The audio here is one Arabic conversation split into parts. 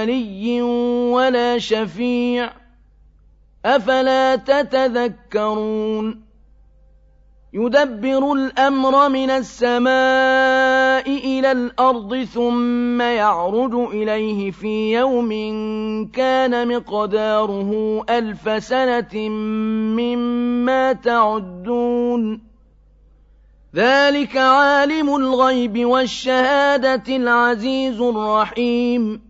ولي ولا شفيع أفلا تتذكرون يدبر الأمر من السماء إلى الأرض ثم يعرج إليه في يوم كان مقداره ألف سنة مما تعدون ذلك عالم الغيب والشهادة العزيز الرحيم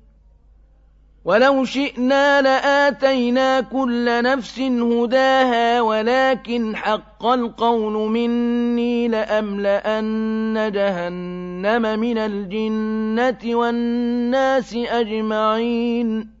ولو شئنا لآتينا كل نفس هداها ولكن حق القول مني لأملأن جهنم من الجنة والناس أجمعين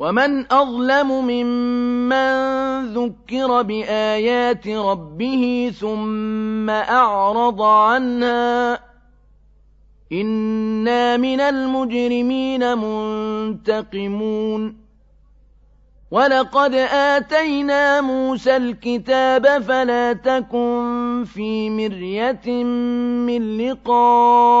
ومن أظلم ممن ذكر بآيات ربه ثم أعرض عنها إنا من المجرمين منتقمون ولقد آتينا موسى الكتاب فلا تكن في مرية من لقائه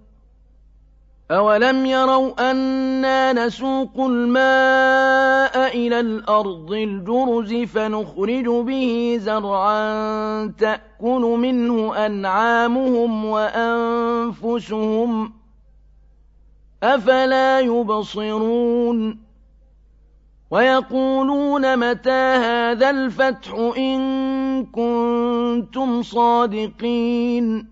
أَوَلَمْ يَرَوْا أَنَّا نَسُوقُ الْمَاءَ إِلَى الْأَرْضِ الْجُرُزِ فَنُخْرِجُ بِهِ زَرْعًا تَأْكُلُ مِنْهُ أَنْعَامُهُمْ وَأَنفُسُهُمْ ۖ أَفَلَا يُبْصِرُونَ وَيَقُولُونَ مَتَىٰ هَٰذَا الْفَتْحُ إِن كُنتُمْ صَادِقِينَ